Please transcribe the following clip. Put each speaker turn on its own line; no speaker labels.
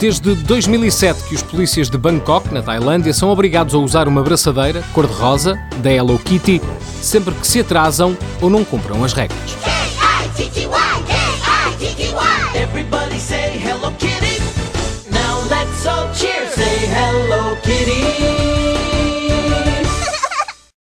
Desde 2007 que os polícias de Bangkok, na Tailândia, são obrigados a usar uma braçadeira cor-de-rosa da Hello Kitty sempre que se atrasam ou não cumpram as regras.
kitty.